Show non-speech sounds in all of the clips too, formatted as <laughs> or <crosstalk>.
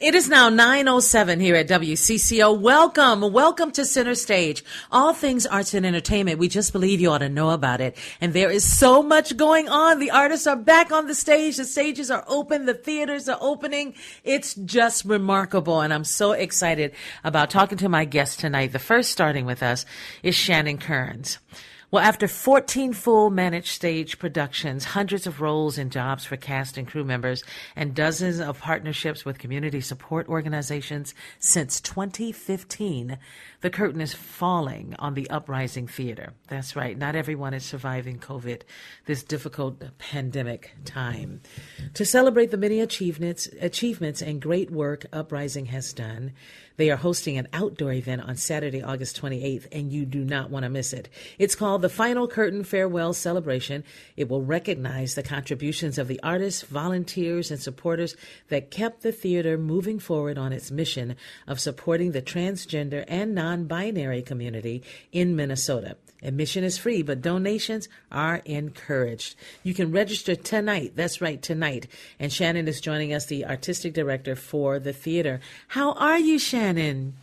It is now 907 here at WCCO. Welcome, welcome to Center Stage. All things arts and entertainment. We just believe you ought to know about it. And there is so much going on. The artists are back on the stage. The stages are open. The theaters are opening. It's just remarkable. And I'm so excited about talking to my guest tonight. The first starting with us is Shannon Kearns. Well, after 14 full managed stage productions, hundreds of roles and jobs for cast and crew members, and dozens of partnerships with community support organizations since 2015, the curtain is falling on the Uprising Theatre. That's right, not everyone is surviving COVID, this difficult pandemic time. To celebrate the many achievements, achievements and great work Uprising has done, they are hosting an outdoor event on Saturday, August 28th, and you do not want to miss it. It's called the Final Curtain Farewell Celebration. It will recognize the contributions of the artists, volunteers, and supporters that kept the theater moving forward on its mission of supporting the transgender and non binary community in Minnesota. Admission is free, but donations are encouraged. You can register tonight. That's right, tonight. And Shannon is joining us, the artistic director for the theater. How are you, Shannon?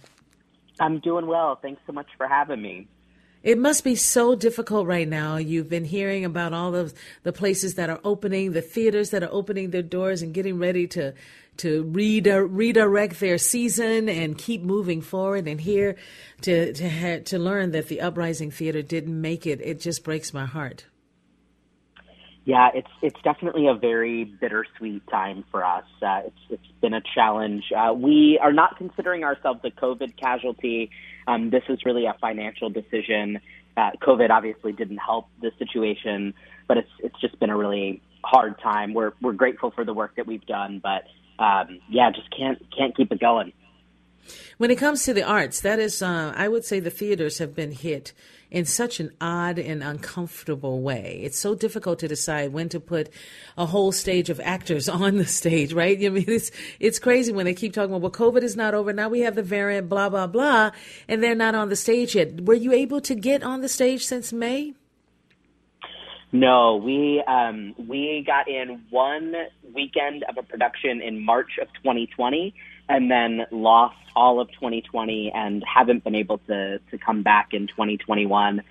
I'm doing well. Thanks so much for having me. It must be so difficult right now. You've been hearing about all of the places that are opening, the theaters that are opening their doors and getting ready to to redi- redirect their season and keep moving forward. And here to to ha- to learn that the Uprising Theatre didn't make it, it just breaks my heart. Yeah, it's it's definitely a very bittersweet time for us. Uh, it's it's been a challenge. Uh, we are not considering ourselves a COVID casualty. Um, this is really a financial decision. Uh, COVID obviously didn't help the situation, but it's it's just been a really hard time. We're we're grateful for the work that we've done, but um, yeah, just can't can't keep it going. When it comes to the arts, that is, uh, I would say the theaters have been hit in such an odd and uncomfortable way. It's so difficult to decide when to put a whole stage of actors <laughs> on the stage, right? I mean, it's it's crazy when they keep talking about, well, COVID is not over. Now we have the variant, blah blah blah, and they're not on the stage yet. Were you able to get on the stage since May? No, we um, we got in one weekend of a production in March of 2020, and then lost all of 2020 and haven't been able to to come back in 2021.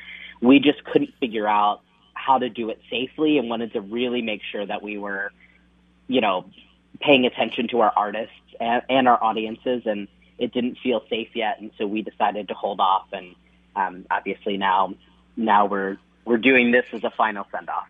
We just couldn't figure out how to do it safely, and wanted to really make sure that we were, you know, paying attention to our artists and, and our audiences, and it didn't feel safe yet, and so we decided to hold off. And um, obviously now now we're we're doing this as a final send off.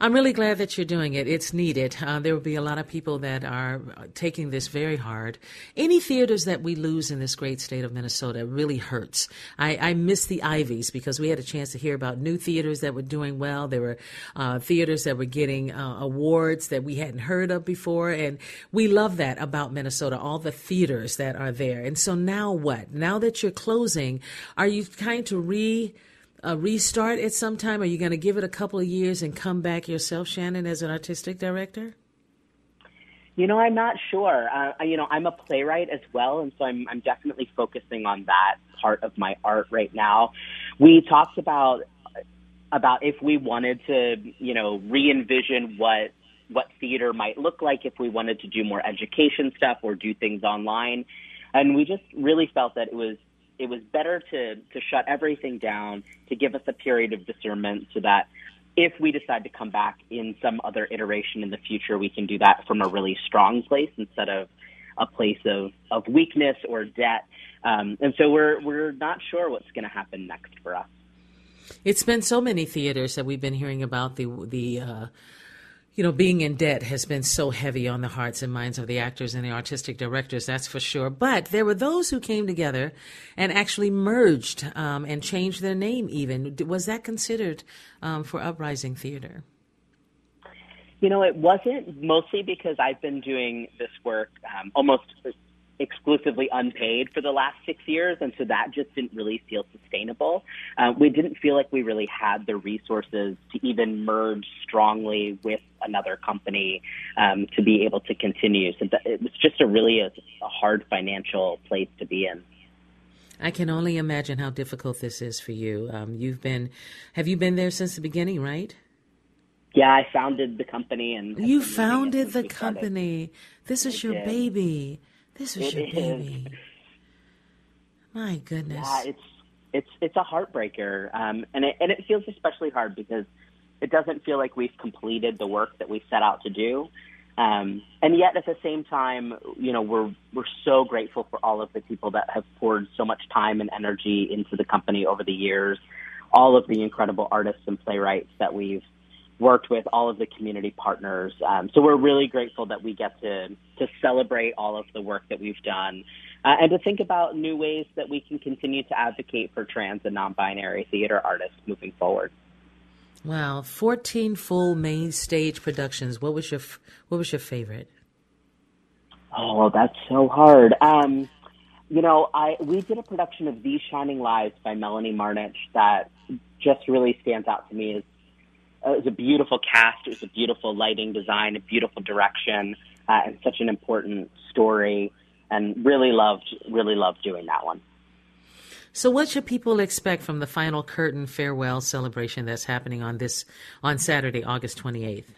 I'm really glad that you're doing it. It's needed. Uh, there will be a lot of people that are taking this very hard. Any theaters that we lose in this great state of Minnesota really hurts. I, I miss the Iveys because we had a chance to hear about new theaters that were doing well. There were uh, theaters that were getting uh, awards that we hadn't heard of before. And we love that about Minnesota, all the theaters that are there. And so now what? Now that you're closing, are you trying to re a restart at some time? Are you going to give it a couple of years and come back yourself, Shannon, as an artistic director? You know, I'm not sure. Uh, you know, I'm a playwright as well, and so I'm I'm definitely focusing on that part of my art right now. We talked about about if we wanted to, you know, re-envision what what theater might look like if we wanted to do more education stuff or do things online, and we just really felt that it was it was better to to shut everything down to give us a period of discernment so that if we decide to come back in some other iteration in the future, we can do that from a really strong place instead of a place of, of weakness or debt. Um, and so we're we're not sure what's going to happen next for us. It's been so many theaters that we've been hearing about the the uh, you know, being in debt has been so heavy on the hearts and minds of the actors and the artistic directors, that's for sure. But there were those who came together and actually merged um, and changed their name, even. Was that considered um, for Uprising Theatre? You know, it wasn't mostly because I've been doing this work um, almost exclusively unpaid for the last six years, and so that just didn't really feel sustainable. Uh, we didn't feel like we really had the resources to even merge strongly with another company um, to be able to continue. So that, it was just a really a, a hard financial place to be in. I can only imagine how difficult this is for you. Um, you've been, have you been there since the beginning, right? Yeah, I founded the company, and you founded the company. This is I your did. baby. This was it your baby. My goodness. Yeah, it's it's it's a heartbreaker, um, and it and it feels especially hard because it doesn't feel like we've completed the work that we set out to do. Um, and yet, at the same time, you know, we're we're so grateful for all of the people that have poured so much time and energy into the company over the years, all of the incredible artists and playwrights that we've worked with all of the community partners. Um, so we're really grateful that we get to to celebrate all of the work that we've done, uh, and to think about new ways that we can continue to advocate for trans and non-binary theater artists moving forward. Wow, fourteen full main stage productions. What was your What was your favorite? Oh, that's so hard. Um, you know, I we did a production of These Shining Lives by Melanie Marnich that just really stands out to me as uh, it was a beautiful cast. It was a beautiful lighting design, a beautiful direction, uh, and such an important story. And really loved, really loved doing that one. So, what should people expect from the final curtain farewell celebration that's happening on this on Saturday, August twenty eighth?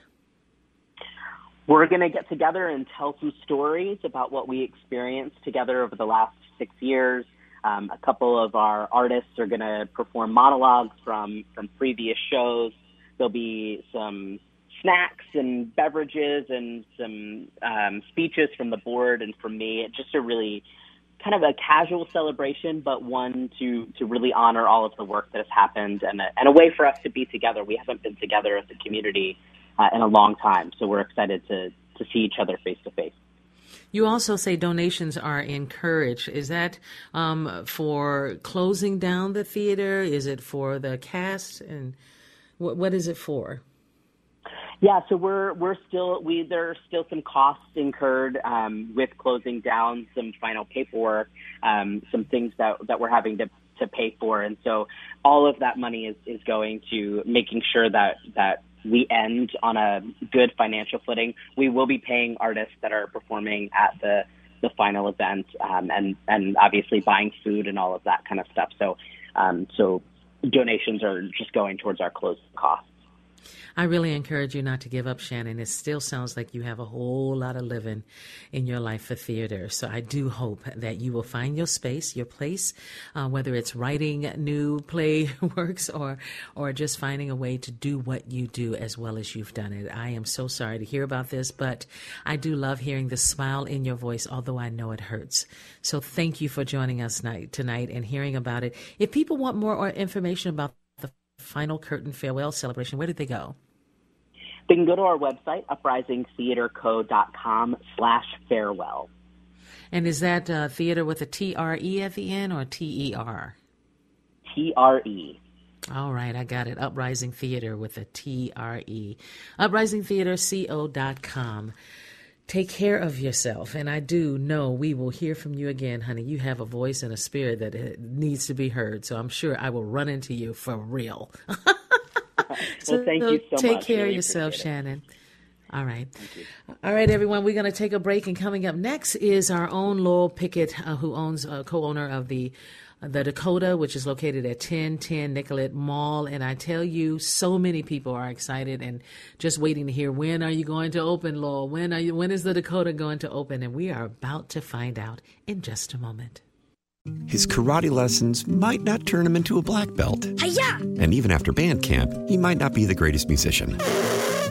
We're going to get together and tell some stories about what we experienced together over the last six years. Um, a couple of our artists are going to perform monologues from from previous shows. There'll be some snacks and beverages and some um, speeches from the board and from me. Just a really kind of a casual celebration, but one to to really honor all of the work that has happened and a, and a way for us to be together. We haven't been together as a community uh, in a long time, so we're excited to to see each other face to face. You also say donations are encouraged. Is that um, for closing down the theater? Is it for the cast and what, what is it for? Yeah, so we're we're still we there are still some costs incurred um, with closing down, some final paperwork, um, some things that that we're having to to pay for, and so all of that money is is going to making sure that that we end on a good financial footing. We will be paying artists that are performing at the the final event, um, and and obviously buying food and all of that kind of stuff. So um, so donations are just going towards our closing costs. I really encourage you not to give up, Shannon. It still sounds like you have a whole lot of living in your life for theater. So I do hope that you will find your space, your place, uh, whether it's writing new play <laughs> works or or just finding a way to do what you do as well as you've done it. I am so sorry to hear about this, but I do love hearing the smile in your voice, although I know it hurts. So thank you for joining us tonight, tonight and hearing about it. If people want more information about final curtain farewell celebration, where did they go? They can go to our website, uprisingtheatreco.com slash farewell. And is that uh, theater with a T-R-E at the end or T-E-R? T-R-E. All right, I got it. Uprising Theatre with a T-R-E. UprisingTheatreCO.com. Take care of yourself. And I do know we will hear from you again, honey. You have a voice and a spirit that uh, needs to be heard. So I'm sure I will run into you for real. <laughs> well, thank you so take much. Take care really of yourself, Shannon. All right. All right, everyone. We're going to take a break, and coming up next is our own Lowell Pickett, uh, who owns, uh, co-owner of the the Dakota, which is located at 1010 Nicollet Mall. And I tell you, so many people are excited and just waiting to hear when are you going to open, Lowell? When are you? When is the Dakota going to open? And we are about to find out in just a moment. His karate lessons might not turn him into a black belt. Hi-ya! And even after band camp, he might not be the greatest musician.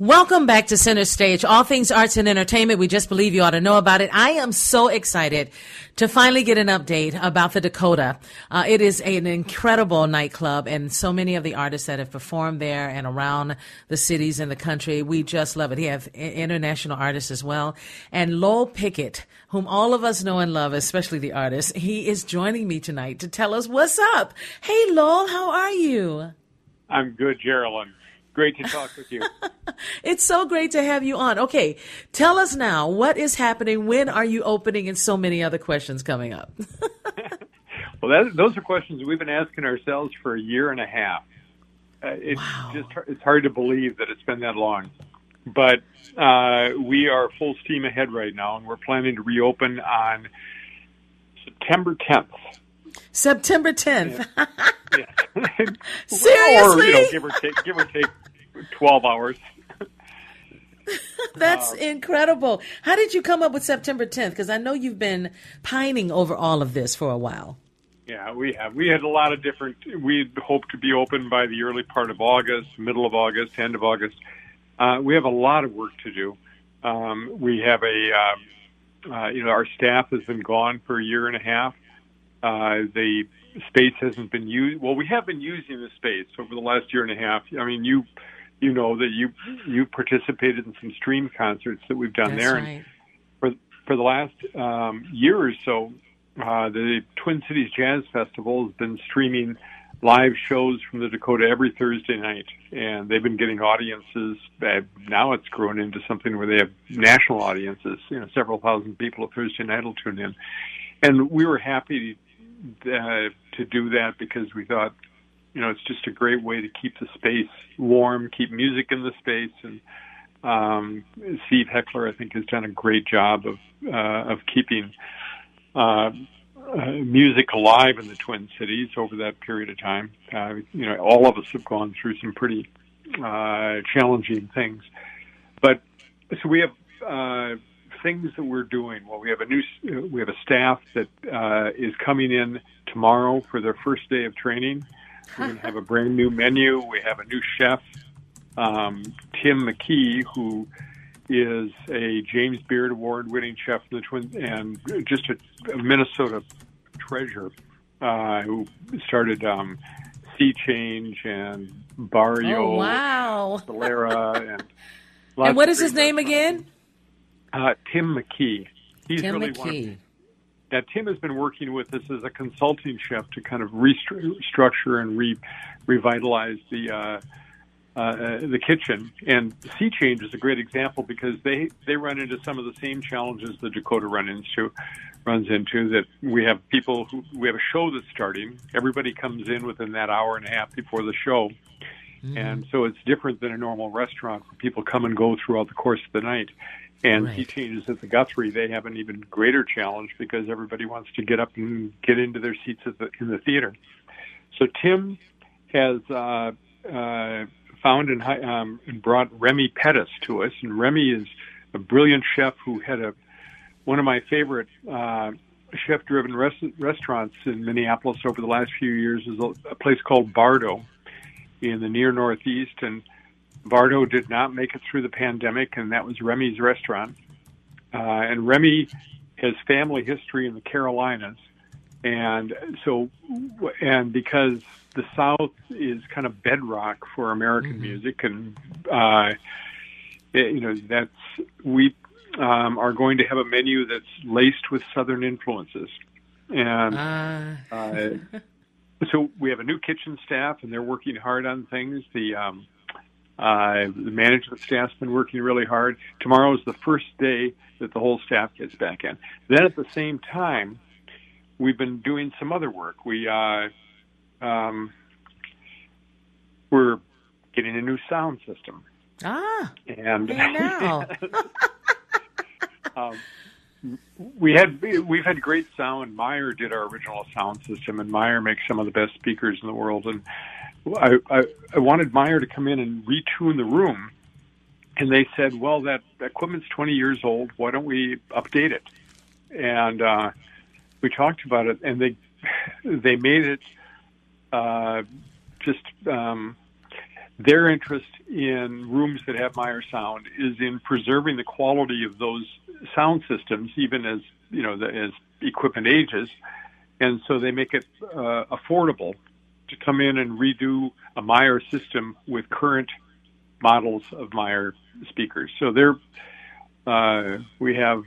Welcome back to Center Stage, all things arts and entertainment. We just believe you ought to know about it. I am so excited to finally get an update about the Dakota. Uh, it is an incredible nightclub and so many of the artists that have performed there and around the cities in the country. We just love it. He has international artists as well. And Lowell Pickett, whom all of us know and love, especially the artists, he is joining me tonight to tell us what's up. Hey, Lowell, how are you? I'm good, Jearlyn. Great to talk with you. <laughs> It's so great to have you on. Okay, tell us now what is happening. When are you opening? And so many other questions coming up. <laughs> well, that, those are questions we've been asking ourselves for a year and a half. Uh, it's just it's hard to believe that it's been that long, but uh, we are full steam ahead right now, and we're planning to reopen on September 10th. September 10th. <laughs> <laughs> or Seriously? you know, give or take, give or take 12 hours. <laughs> That's incredible. How did you come up with September 10th? Because I know you've been pining over all of this for a while. Yeah, we have. We had a lot of different. We hope to be open by the early part of August, middle of August, end of August. Uh, we have a lot of work to do. Um, we have a, um, uh, you know, our staff has been gone for a year and a half. Uh, the space hasn't been used. Well, we have been using the space over the last year and a half. I mean, you, you know that you you participated in some stream concerts that we've done That's there. right. And for for the last um, year or so, uh, the Twin Cities Jazz Festival has been streaming live shows from the Dakota every Thursday night, and they've been getting audiences. Uh, now it's grown into something where they have national audiences. You know, several thousand people a Thursday night will tune in, and we were happy uh, to do that because we thought, you know, it's just a great way to keep the space warm, keep music in the space, and um, Steve Heckler, I think, has done a great job of uh, of keeping uh, uh, music alive in the Twin Cities over that period of time. Uh, you know, all of us have gone through some pretty uh, challenging things, but so we have uh, things that we're doing. Well, we have a new we have a staff that uh, is coming in tomorrow for their first day of training. We're going to have a <laughs> brand new menu. We have a new chef, um, Tim McKee, who is a James Beard Award winning chef from the Twin and just a, a Minnesota treasure uh, who started um, Sea Change and Barrio, Oh, wow. Solera, and <laughs> And what is his name again? Uh, Tim McKee. He's Tim really one of- McKee. yeah, Tim has been working with us as a consulting chef to kind of restructure and re- revitalize the uh, uh, the kitchen. And Sea Change is a great example because they they run into some of the same challenges the Dakota run into runs into. That we have people who we have a show that's starting. Everybody comes in within that hour and a half before the show. And so it's different than a normal restaurant where people come and go throughout the course of the night. And Right. Changes at the Guthrie, they have an even greater challenge because everybody wants to get up and get into their seats at the, in the theater. So Tim has uh, uh, found and, um, and brought Remy Pettus to us, and Remy is a brilliant chef who had a one of my favorite uh, chef-driven res- restaurants in Minneapolis over the last few years is a, a place called Bardo in the near northeast, and Bardo did not make it through the pandemic, and that was Remy's restaurant. Uh, and Remy has family history in the Carolinas, and so and because the South is kind of bedrock for American mm-hmm. music, and uh, it, you know that's we um, are going to have a menu that's laced with Southern influences, and uh. uh, <laughs> so we have a new kitchen staff, and they're working hard on things. The um, uh, the management staff's been working really hard. Tomorrow is the first day that the whole staff gets back in. Then at the same time, we've been doing some other work. We uh, um, we're getting a new sound system. Ah, and now. <laughs> <laughs> um, we had we've had great sound. Meyer did our original sound system, and Meyer makes some of the best speakers in the world. And I, I, I wanted Meyer to come in and retune the room, and they said, "Well, that equipment's 20 years old. Why don't we update it?" And uh, we talked about it, and they they made it uh, just um, their interest in rooms that have Meyer sound is in preserving the quality of those sound systems, even as you know the, as equipment ages, and so they make it uh, affordable to come in and redo a Meyer system with current models of Meyer speakers. So they're uh, we have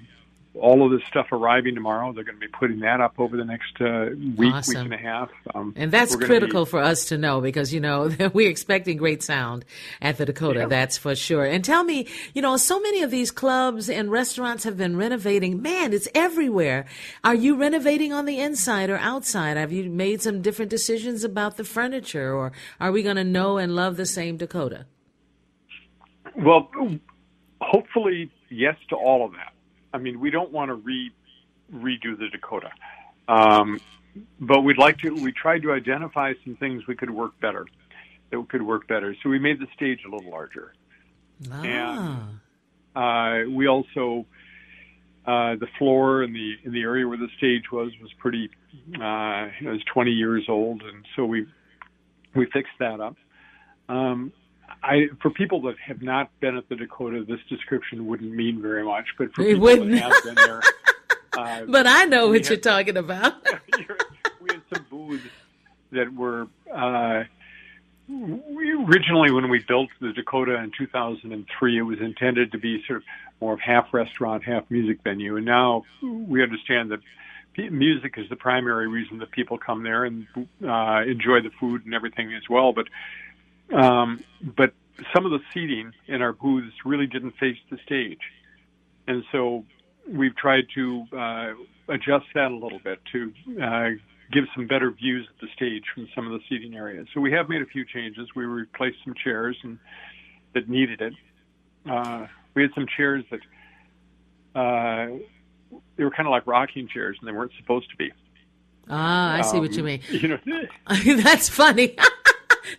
all of this stuff arriving tomorrow. They're going to be putting that up over the next uh, week, awesome. week and a half. Um, and that's critical be... for us to know because, you know, <laughs> we're expecting great sound at the Dakota. Yeah. That's for sure. And tell me, you know, so many of these clubs and restaurants have been renovating. Man, it's everywhere. Are you renovating on the inside or outside? Have you made some different decisions about the furniture or are we going to know and love the same Dakota? Well, hopefully, yes to all of that. I mean, we don't want to re redo the Dakota, um, but we'd like to. We tried to identify some things we could work better, that could work better. So we made the stage a little larger, ah. and uh, we also uh, the floor in the in the area where the stage was was pretty. Uh, it was 20 years old, and so we we fixed that up. Um, I for people that have not been at the Dakota, this description wouldn't mean very much. But for it people wouldn't. that have been there, <laughs> uh, but I know what had, you're talking about. <laughs> we had some booths that were uh, we, originally when we built the Dakota in 2003. It was intended to be sort of more of half restaurant, half music venue, and now we understand that music is the primary reason that people come there and uh, enjoy the food and everything as well. But um, but some of the seating in our booths really didn't face the stage. And so we've tried to uh, adjust that a little bit to uh, give some better views at the stage from some of the seating areas. So we have made a few changes. We replaced some chairs and that needed it. Uh, we had some chairs that uh, they were kind of like rocking chairs, and they weren't supposed to be. Ah, I see um, what you um, mean. You know, <laughs> that's funny. <laughs>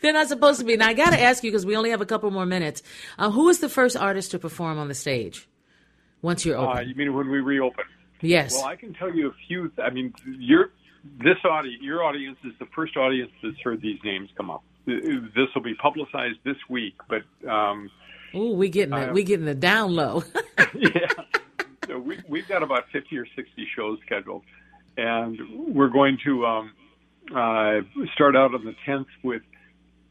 They're not supposed to be. Now I got to ask you because we only have a couple more minutes. Uh, who was the first artist to perform on the stage once you're open? Uh, you mean when we reopen? Yes. Well, I can tell you a few. Th- I mean, your this audience, your audience is the first audience that's heard these names come up. This will be publicized this week, but um, oh, we getting uh, we getting the down low. <laughs> yeah, so we we've got about fifty or sixty shows scheduled, and we're going to um, uh, start out on the tenth with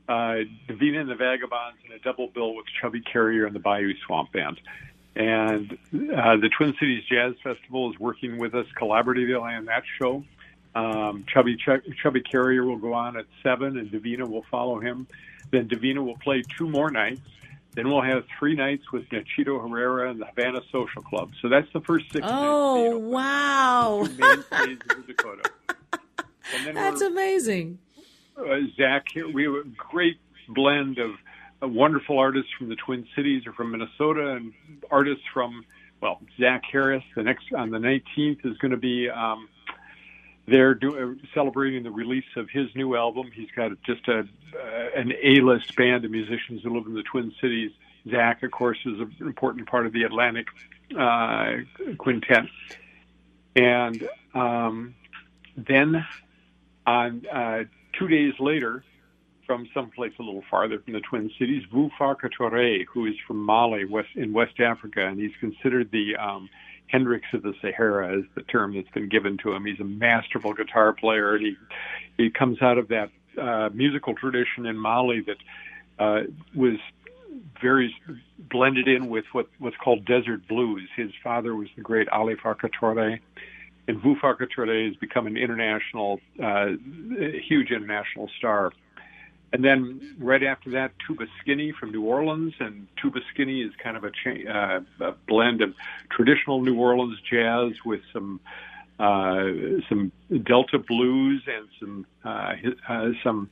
uh, Davina and the Vagabonds in a double bill with Chubby Carrier and the Bayou Swamp Band. And uh, the Twin Cities Jazz Festival is working with us collaboratively on that show. Um, Chubby Ch- Chubby Carrier will go on at seven, and Davina will follow him. Then Davina will play two more nights. Then we'll have three nights with Nachito Herrera and the Havana Social Club. So that's the first six. Oh wow! The Dakota. <laughs> That's amazing Zacc here. We have a great blend of uh, wonderful artists from the Twin Cities or from Minnesota and artists from, well, Zacc Harris. The next on the 19th is going to be. Um, they're do, uh, celebrating the release of his new album. He's got just a uh, an A-list band of musicians who live in the Twin Cities. Zacc, of course, is an important part of the Atlantis uh, Quintet. And um, then on uh, two days later, from someplace a little farther from the Twin Cities, Vieux Farka Touré, who is from Mali, West in West Africa, and he's considered the um, Hendrix of the Sahara, is the term that's been given to him. He's a masterful guitar player, and he he comes out of that uh, musical tradition in Mali that uh, was very blended in with what what's called desert blues. His father was the great Ali Farka Touré, and Vieux Farka Touré has become an international, uh, huge international star. And then right after that, Tuba Skinny from New Orleans, and Tuba Skinny is kind of a, cha- uh, a blend of traditional New Orleans jazz with some uh, some Delta blues and some uh, uh, some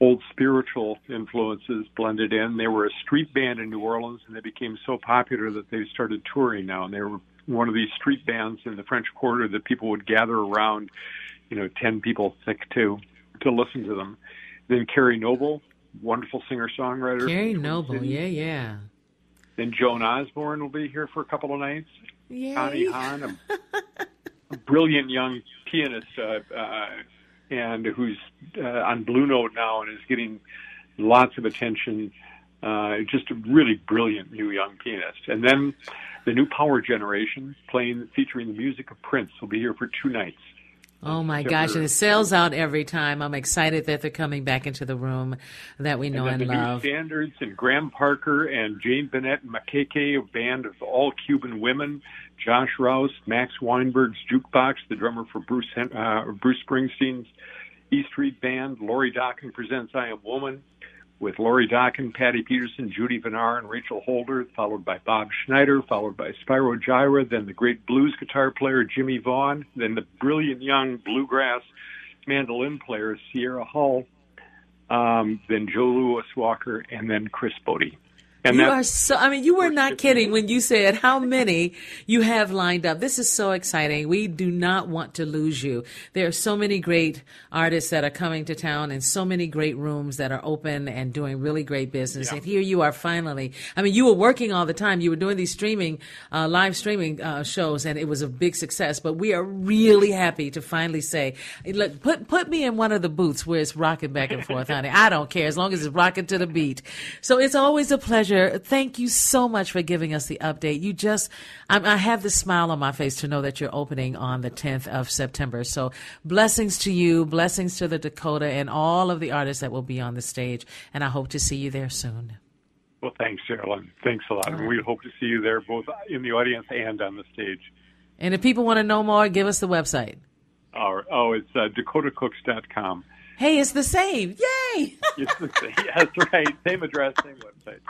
old spiritual influences blended in. They were a street band in New Orleans, and they became so popular that they started touring now. And they were one of these street bands in the French Quarter that people would gather around, you know, ten people thick to to listen to them. Then Keri Noble, wonderful singer songwriter. Keri Noble, yeah, yeah. Then Joan Osborne will be here for a couple of nights. Yay. Connie Han, a, a brilliant young pianist, uh, uh, and who's uh, on Blue Note now and is getting lots of attention. Uh, just a really brilliant new young pianist. And then the new Power Generation, playing featuring the music of Prince, will be here for two nights. Oh my gosh, and it sells out every time. I'm excited that they're coming back into the room that we know and, and, the love. New Standards and Graham Parker and Jane Bunnett and Maqueque, a band of all Cuban women. Josh Rouse, Max Weinberg's Jukebox, the drummer for Bruce uh, Bruce Springsteen's East Street Band. Lori Dokken presents I Am Woman with Lori Dokken, Patty Peterson, Judi Vinar, and Rachel Holder, followed by Bob Schneider, followed by Spyro Gyra, then the great blues guitar player Jimmy Vaughan, then the brilliant young bluegrass mandolin player Sierra Hull, um, then Joe Louis Walker, and then Chris Botti. And you that- are so, I mean, you were not kidding when you said how many you have lined up. This is so exciting. We do not want to lose you. There are so many great artists that are coming to town and so many great rooms that are open and doing really great business. And here you are finally. I mean, you were working all the time. You were doing these streaming, uh, live streaming uh, shows and it was a big success. But we are really happy to finally say, look, put, put me in one of the booths where it's rocking back and forth, honey. I don't care as long as it's rocking to the beat. So it's always a pleasure. Thank you so much for giving us the update. You just, I, I have this smile on my face to know that you're opening on the 10th of September. So blessings to you, blessings to the Dakota and all of the artists that will be on the stage. And I hope to see you there soon. Well, thanks, Jearlyn. Thanks a lot. And we hope to see you there, both in the audience and on the stage. And if people want to know more, give us the website. Oh, oh it's uh, dakotacooks.com. Hey, it's the same. Yay! <laughs> Yes, yes, right. Same address, same website.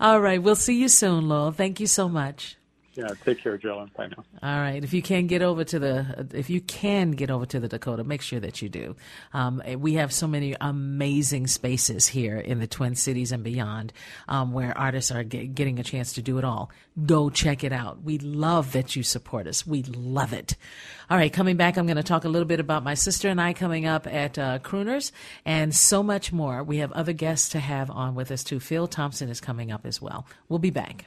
All right. We'll see you soon, Lowell. Thank you so much. Yeah, take care, Jearlyn. Bye now. All right. If you can get over to the, if you can get over to the Dakota, make sure that you do. Um, we have so many amazing spaces here in the Twin Cities and beyond, um, where artists are get, getting a chance to do it all. Go check it out. We love that you support us. We love it. All right. Coming back, I'm going to talk a little bit about my sister and I coming up at uh, Crooners and so much more. We have other guests to have on with us too. Phil Thompson is coming up as well. We'll be back.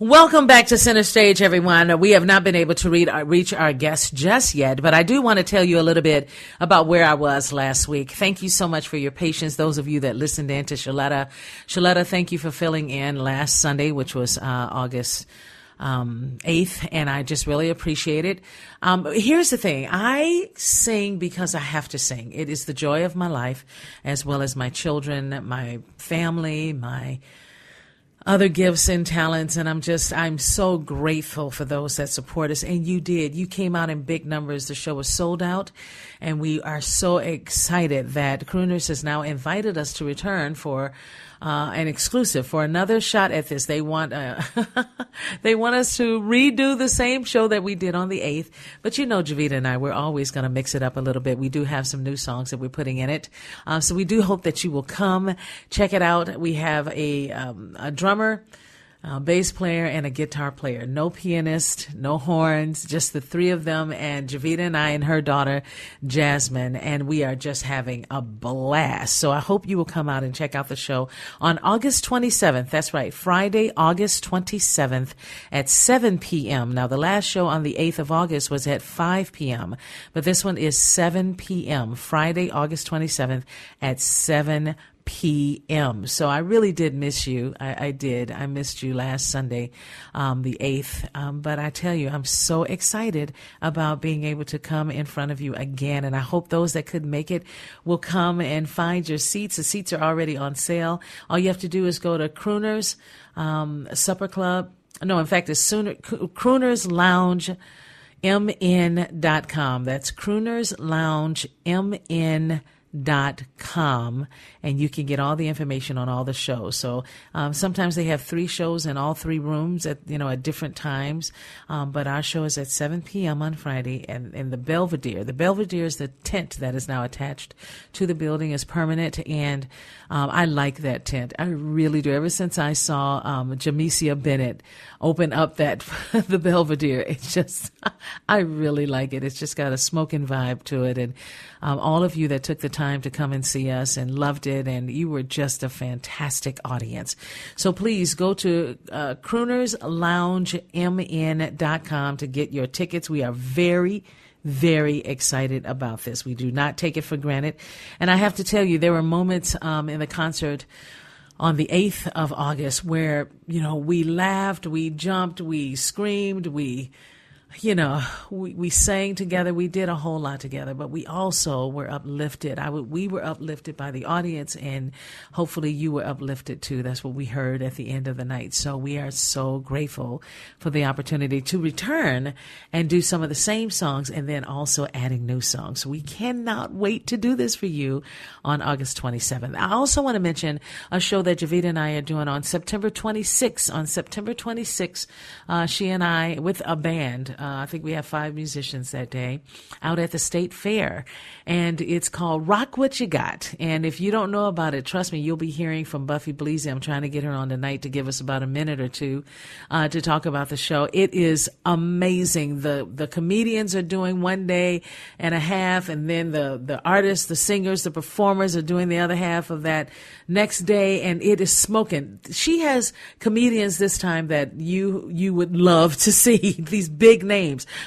Welcome back to Center Stage, everyone. We have not been able to read, uh, reach our guests just yet, but I do want to tell you a little bit about where I was last week. Thank you so much for your patience. Those of you that listened in to Shaletta. Shaletta, thank you for filling in last Sunday, which was uh, August um, 8th, and I just really appreciate it. Um, here's the thing. I sing because I have to sing. It is the joy of my life, as well as my children, my family, my other gifts and talents and i'm just i'm so grateful for those that support us. And you did. You came out in big numbers. The show was sold out and we are so excited that crooners has now invited us to return for uh, an exclusive for another shot at this. They want uh, <laughs> they want us to redo the same show that we did on the eighth. But you know, Jevetta and I, we're always going to mix it up a little bit. We do have some new songs that we're putting in it, uh, so we do hope that you will come check it out. We have a um, a drummer a bass player and a guitar player. No pianist, no horns, just the three of them and Jevetta and I and her daughter Jasmine. And we are just having a blast. So I hope you will come out and check out the show on August 27th. That's right. Friday, August 27th at 7 p.m. Now the last show on the 8th of August was at 5 p.m., but this one is 7 p.m. Friday, August 27th at 7 p.m. So I really did miss you. I, I did. I missed you last Sunday, um, the 8th. Um, but I tell you, I'm so excited about being able to come in front of you again. And I hope those that could make it will come and find your seats. The seats are already on sale. All you have to do is go to Crooners um, Supper Club. No, in fact, it's sooner, Crooners Lounge. MN.com. That's Crooners Lounge MN dot com and you can get all the information on all the shows. So um, sometimes they have three shows in all three rooms at you know at different times. Um, but our show is at 7 p.m on friday and, and the belvedere the belvedere is the tent that is now attached to the building is permanent and um, i like that tent. I really do. Ever since i saw um, jamecia bennett open up that <laughs> the belvedere it's just <laughs> i really like it. It's just got a smoking vibe to it. And um, all of you that took the time to come and see us and loved it, and you were just a fantastic audience. So please go to uh, croonersloungemn.com to get your tickets. We are very very excited about this. We do not take it for granted. And I have to tell you, there were moments um, in the concert on the 8th of August where, you know, we laughed, we jumped, we screamed, we you know, we, we sang together. We did a whole lot together, but we also were uplifted. I w- we were uplifted by the audience, and hopefully you were uplifted too. That's what we heard at the end of the night. So we are so grateful for the opportunity to return and do some of the same songs and then also adding new songs. So we cannot wait to do this for you on August 27th. I also want to mention a show that Jevetta and I are doing on September 26th. On September 26th, uh, she and I, with a band, uh, I think we have five musicians that day out at the state fair. And it's called Rock What You Got. And if you don't know about it, trust me, you'll be hearing from Buffy Bleasy. I'm trying to get her on tonight to give us about a minute or two uh, to talk about the show. It is amazing. The the comedians are doing one day and a half, and then the, the artists, the singers, the performers are doing the other half of that next day, and it is smoking. She has comedians this time that you you would love to see. <laughs> These big names.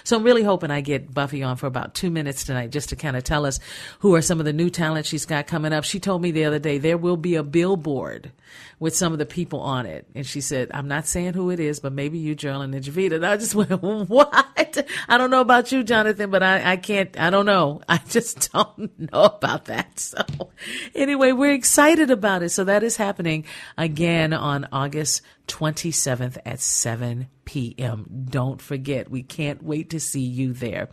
So I'm really hoping I get Buffy on for about two minutes tonight just to kind of tell us who are some of the new talent she's got coming up. She told me the other day there will be a billboard with some of the people on it. And she said, I'm not saying who it is, but maybe you, Jearlyn and Jevetta. And I just <laughs> went, what? I don't know about you, Jonathan, but I, I can't, I don't know. <laughs> I just don't know about that. <laughs> So anyway, we're excited about it. So that is happening again on August 27th at 7 p.m. Don't forget, we can't wait to see you there.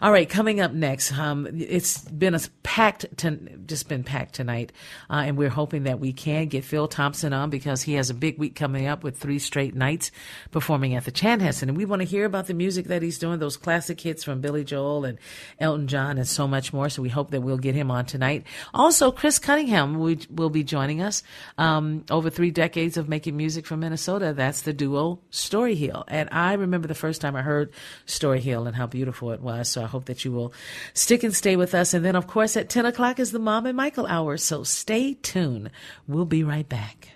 All right, coming up next, um, it's been a packed, to just been packed tonight, uh, and we're hoping that we can get Phil Thompson on because he has a big week coming up with three straight nights performing at the Chanhassen, and we want to hear about the music that he's doing, those classic hits from Billy Joel and Elton John, and so much more. So we hope that we'll get him on tonight. Also, Chris Cunningham will, will be joining us. Um, over three decades of making music from Minnesota, that's the duo Story Hill. And I remember the first time I heard Story Hill and how beautiful it was. So I hope that you will stick and stay with us. And then, of course, at 10 o'clock is the Mom and Michael hour. So stay tuned. We'll be right back.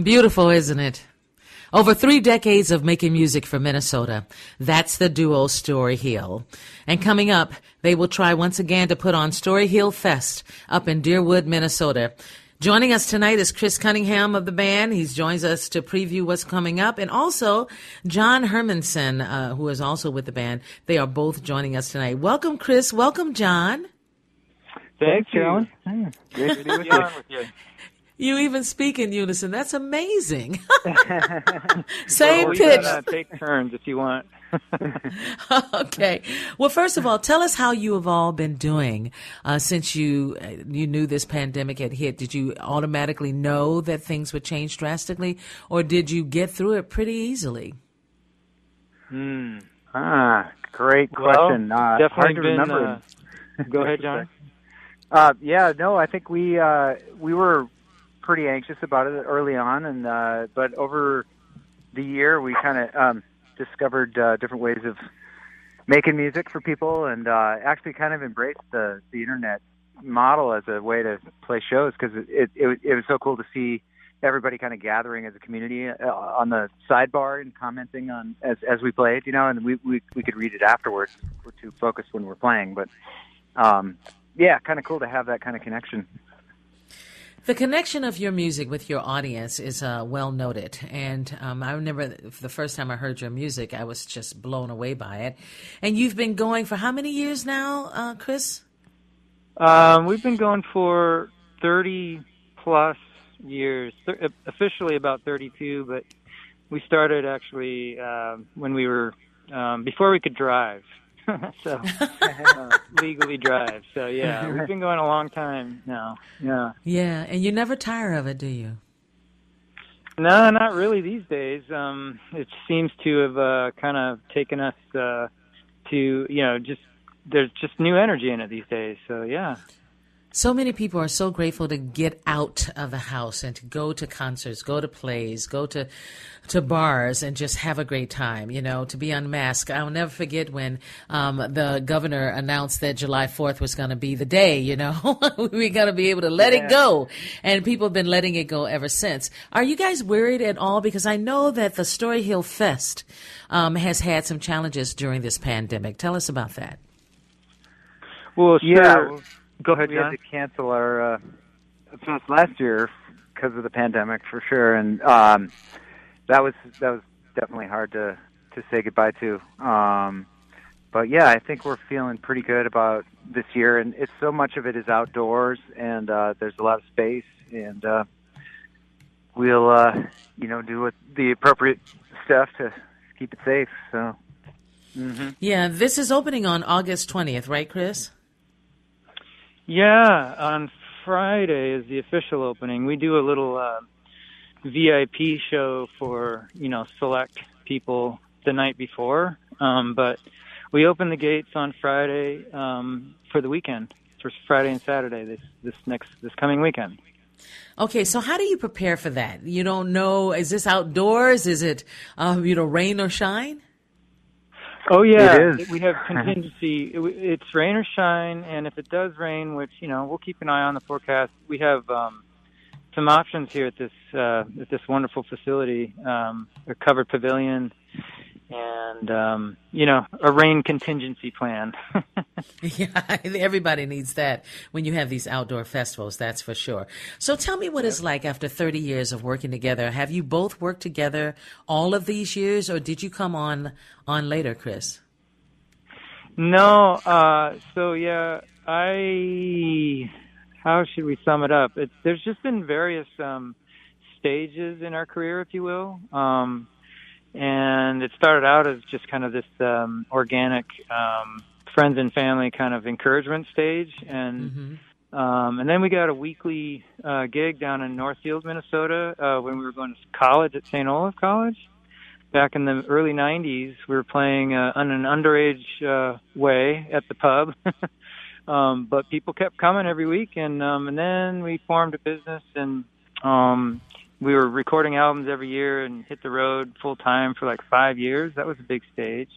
Beautiful, isn't it? Over three decades of making music for Minnesota. That's the duo Story Hill. And coming up, they will try once again to put on Story Hill Fest up in Deerwood, Minnesota. Joining us tonight is Chris Cunningham of the band. He joins us to preview what's coming up. And also John Hermanson, uh, who is also with the band. They are both joining us tonight. Welcome, Chris. Welcome, John. Thanks, Jearlyn. Great to be with you. You even speak in unison. That's amazing. <laughs> Same well, we pitch. Can, uh, take turns if you want. <laughs> okay. Well, first of all, tell us how you have all been doing uh, since you uh, you knew this pandemic had hit. Did you automatically know that things would change drastically, or did you get through it pretty easily? Hmm. Ah, great question. Well, uh, definitely hard to been, remember. Uh, go ahead, <laughs> John. Uh, yeah, no, I think we uh, we were pretty anxious about it early on, and uh, but over the year we kind of um, discovered uh, different ways of making music for people, and uh, actually kind of embraced the the internet model as a way to play shows because it, it it was- so cool to see everybody kind of gathering as a community uh, on the sidebar and commenting on as as we played, you know, and we we we could read it afterwards. We're too focused when we're playing, but um, yeah, kind of cool to have that kind of connection. The connection of your music with your audience is uh, well noted. And um, I remember the first time I heard your music, I was just blown away by it. And you've been going for how many years now, uh, Chris? Um, we've been going for 30 plus years, Th- officially about 32, but we started actually um, when we were um, before we could drive. <laughs> <laughs> so uh, legally drive. So yeah, <laughs> we've been going a long time now. Yeah. Yeah, and you never tire of it, do you? No, not really these days. Um, it seems to have uh, kind of taken us uh, to, you know, just there's just new energy in it these days. So yeah. So many people are so grateful to get out of the house and to go to concerts, go to plays, go to to bars and just have a great time, you know, to be unmasked. I'll never forget when um, the governor announced that July 4th was going to be the day, you know, we're going to be able to let Yeah. it go. And people have been letting it go ever since. Are you guys worried at all? Because I know that the Story Hill Fest um, has had some challenges during this pandemic. Tell us about that. Well, Yeah, sure. Go ahead, we John. had to cancel our uh, fest last year because of the pandemic for sure, and um, that was that was definitely hard to to say goodbye to. Um, but yeah, I think we're feeling pretty good about this year, and it's so much of it is outdoors, and uh, there's a lot of space, and uh, we'll uh, you know do what, the appropriate stuff to keep it safe. So. hmm Yeah, this is opening on August 20th, right, Chris? Yeah, on Friday is the official opening. We do a little uh, VIP show for you know select people the night before, um, but we open the gates on Friday um, for the weekend, for Friday and Saturday this this next this coming weekend. Okay, so how do you prepare for that? You don't know, is this outdoors? Is it, uh, you know, rain or shine? Oh yeah, It is. we have contingency. <laughs> It- It's rain or shine, and if it does rain, which you know we'll keep an eye on the forecast. We have um, some options here at this uh, at this wonderful facility, um, a covered pavilion, and um, you know a rain contingency plan. <laughs> <laughs> Yeah, everybody needs that when you have these outdoor festivals, that's for sure. So tell me what it's like after 30 years of working together. Have you both worked together all of these years, or did you come on on later, Chris? No, uh, so yeah, I. How should we sum it up? It's, there's just been various um, stages in our career, if you will. Um, and it started out as just kind of this um, organic um, friends and family kind of encouragement stage, and Mm-hmm. um, and then we got a weekly uh, gig down in Northfield, Minnesota, uh, when we were going to college at St. Olaf College. Back in the early '90s, we were playing uh, on an underage uh, way at the pub, <laughs> um, but people kept coming every week, and um, and then we formed a business, and um, we were recording albums every year and hit the road full time for like five years. That was a big stage.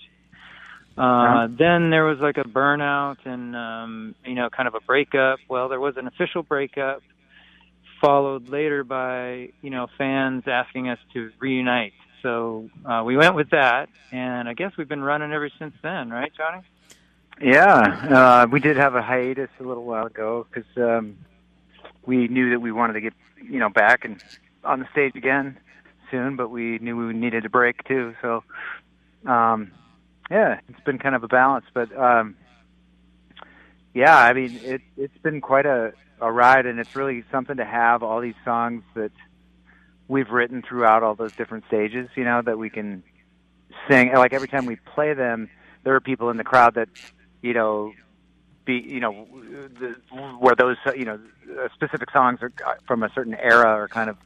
Uh, then there was like a burnout and, um, you know, kind of a breakup. Well, there was an official breakup followed later by, you know, fans asking us to reunite. So, uh, we went with that and I guess we've been running ever since then, right, Johnny? Yeah, uh, we did have a hiatus a little while ago because um, we knew that we wanted to get you know back and on the stage again soon, but we knew we needed a break too. So, um, yeah, it's been kind of a balance, but um, yeah, I mean it it's been quite a a ride, and it's really something to have all these songs that we've written throughout all those different stages. You know that we can sing. Like every time we play them, there are people in the crowd that you know be you know the, where those you know specific songs are from a certain era are kind of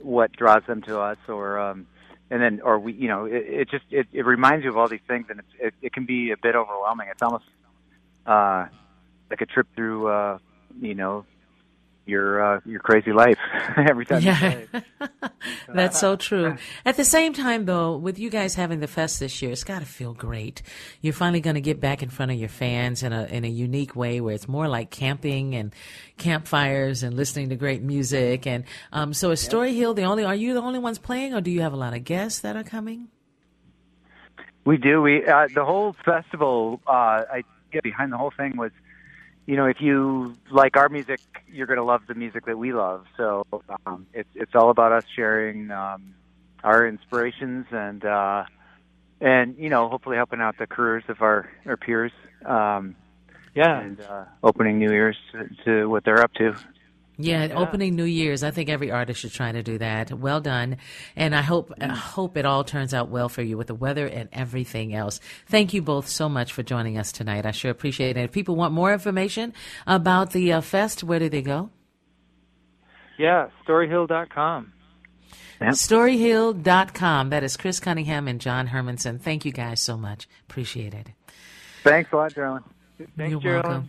what draws them to us or um and then or we you know it, it just it, it reminds you of all these things and it's, it it can be a bit overwhelming. It's almost uh like a trip through uh you know your uh your crazy life <laughs> every time you Yeah. play. <laughs> That's so true. At the same time, though, with you guys having the fest this year, it's got to feel great. You're finally going to get back in front of your fans in a in a unique way, where it's more like camping and campfires and listening to great music. And um, so, is Story Hill the only? Are you the only ones playing, or do you have a lot of guests that are coming? We do. We uh, the whole festival uh, get behind the whole thing was, you know, if you like our music, you're going to love the music that we love. So um, it's it's all about us sharing um, our inspirations and uh, and you know, hopefully helping out the careers of our our peers. Um, yeah, and uh, opening new ears to, to what they're up to. Yeah, opening New Year's. I think every artist should try to do that. Well done, and I hope I hope it all turns out well for you with the weather and everything else. Thank you both so much for joining us tonight. I sure appreciate it. If people want more information about the uh, fest, where do they go? Yeah, storyhill.com. Storyhill.com. That is Chris Cunningham and John Hermanson. Thank you guys so much. Appreciate it. Thanks a lot, Geraldine. You're welcome.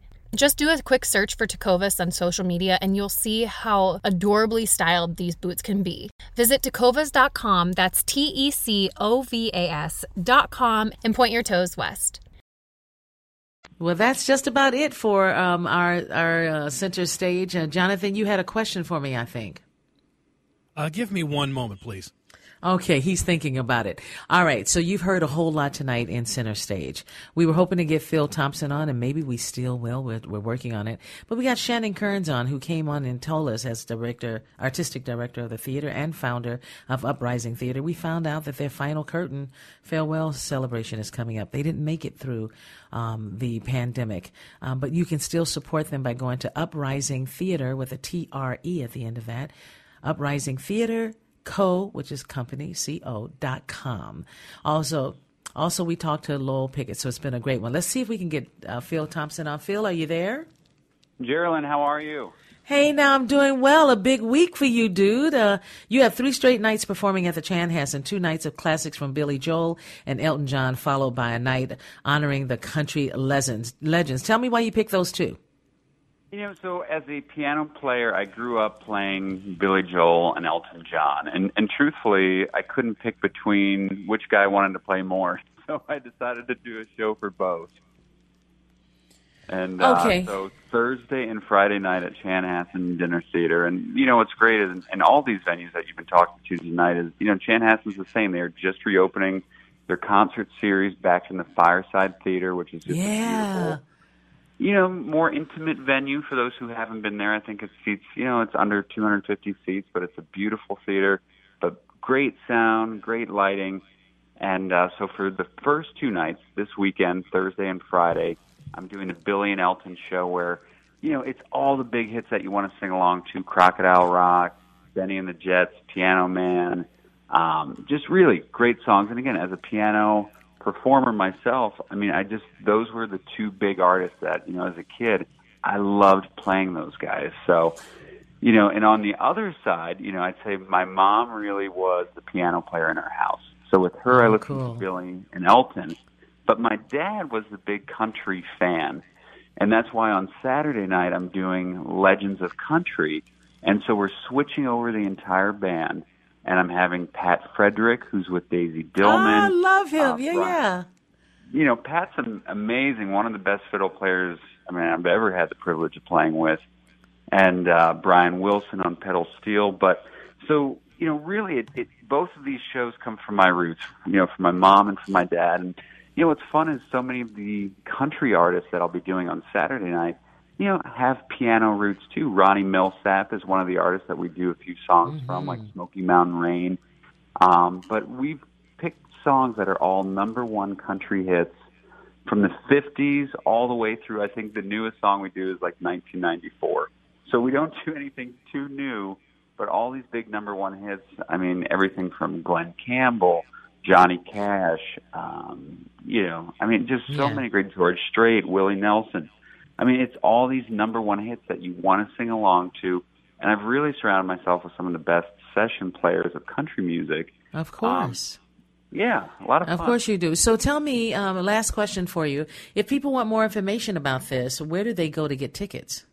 Just do a quick search for Tecovas on social media and you'll see how adorably styled these boots can be. Visit tecovas.com, that's T E C O V A S.com, and point your toes west. Well, that's just about it for um, our our uh, center stage. Uh, Jonathan, you had a question for me, I think. Uh, give me one moment, please. Okay, he's thinking about it. All right, so you've heard a whole lot tonight in Center Stage. We were hoping to get Phil Thompson on, and maybe we still will. We're, we're working on it. But we got Shannon Kearns on, who came on and told us as director, artistic director of the theater and founder of Uprising Theatre. We found out that their final curtain farewell celebration is coming up. They didn't make it through um, the pandemic, um, but you can still support them by going to Uprising Theatre with a T R E at the end of that. Uprising Theatre co, which is company, C-O dot com. Also, also we talked to Lowell Pickett, so it's been a great one. Let's see if we can get uh, Phil Thompson on. Phil, are you there? Geraldine, how are you? Hey, now I'm doing well. A big week for you, dude. Uh, you have three straight nights performing at the Chanhassen, two nights of classics from Billy Joel and Elton John, followed by a night honoring the country legends. Legends. Tell me why you picked those two. You know, so as a piano player, I grew up playing Billy Joel and Elton John, and and truthfully, I couldn't pick between which guy I wanted to play more, <laughs> so I decided to do a show for both. And uh, so Thursday and Friday night at Chanhassen Dinner Theater, and you know what's great is, and all these venues that you've been talking to tonight is, you know, Chanhassen's the same. They're just reopening their concert series back in the Fireside Theater, which is just Yeah. You know, more intimate venue for those who haven't been there. I think it seats, you know, it's under 250 seats, but it's a beautiful theater, but great sound, great lighting. And uh, so for the first two nights this weekend, Thursday and Friday, I'm doing a Billy and Elton show where, you know, it's all the big hits that you want to sing along to Crocodile Rock, Bennie and the Jets, Piano Man, um, just really great songs. And again, as a piano performer myself, I mean, I just those were the two big artists that you know as a kid I loved playing those guys. So, you know, and on the other side, you know, I'd say my mom really was the piano player in our house. So with her, I Oh, listened cool. to Billy and Elton, but my dad was the big country fan, and that's why on Saturday night I'm doing Legends of Country, and so we're switching over the entire band. And I'm having Pat Frederick, who's with Daisy Dillman Ah, I love him. uh, yeah, yeah. you know, Pat's an amazing, one of the best fiddle players I mean I've ever had the privilege of playing with, and uh, Brian Wilson on pedal steel. But so you know, really, it, it both of these shows come from my roots, you know, from my mom and from my dad. And you know, what's fun is so many of the country artists that I'll be doing on Saturday night, you know, have piano roots too. Ronnie Milsap is one of the artists that we do a few songs from, like Smoky Mountain Rain. Um, but we've picked songs that are all number one country hits from the 50s all the way through. I think the newest song we do is like 1994. So we don't do anything too new, but all these big number one hits. I mean, everything from Glen Campbell, Johnny Cash, um, you know, I mean, just so Yeah. many great George Strait, Willie Nelson. I mean, it's all these number one hits that you want to sing along to. And I've really surrounded myself with some of the best session players of country music. Of course. Yeah, a lot of Of fun. course you do. So tell me, um, last question for you. If people want more information about this, where do they go to get tickets?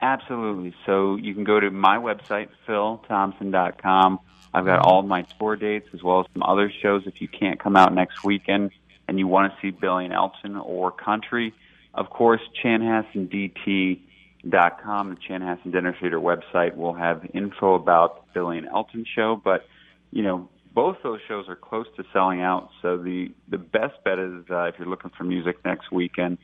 Absolutely. So you can go to my website, philthompson.com. I've got all my tour dates as well as some other shows. If you can't come out next weekend and you want to see Billy and Elton or country, of course, chanhassendt.com, the Chanhassen Dinner Theater website, will have info about the Billy and Elton show. But, you know, both those shows are close to selling out. So the, the best bet is uh, if you're looking for music next weekend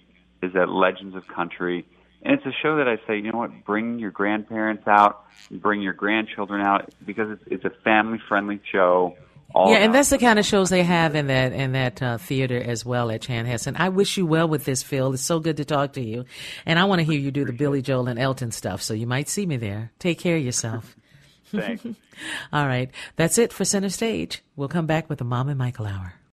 is at Legends of Country. And it's a show that I say, you know what, bring your grandparents out, bring your grandchildren out because it's, it's a family friendly show. All yeah, and that's the kind of shows they have in that in that uh, theater as well at Chanhassen. I wish you well with this, Phil. It's so good to talk to you, and I want to hear you do the Billy Joel and Elton stuff. So you might see me there. Take care of yourself. Thanks. <laughs> All right, that's it for Center Stage. We'll come back with the Mom and Michael Hour.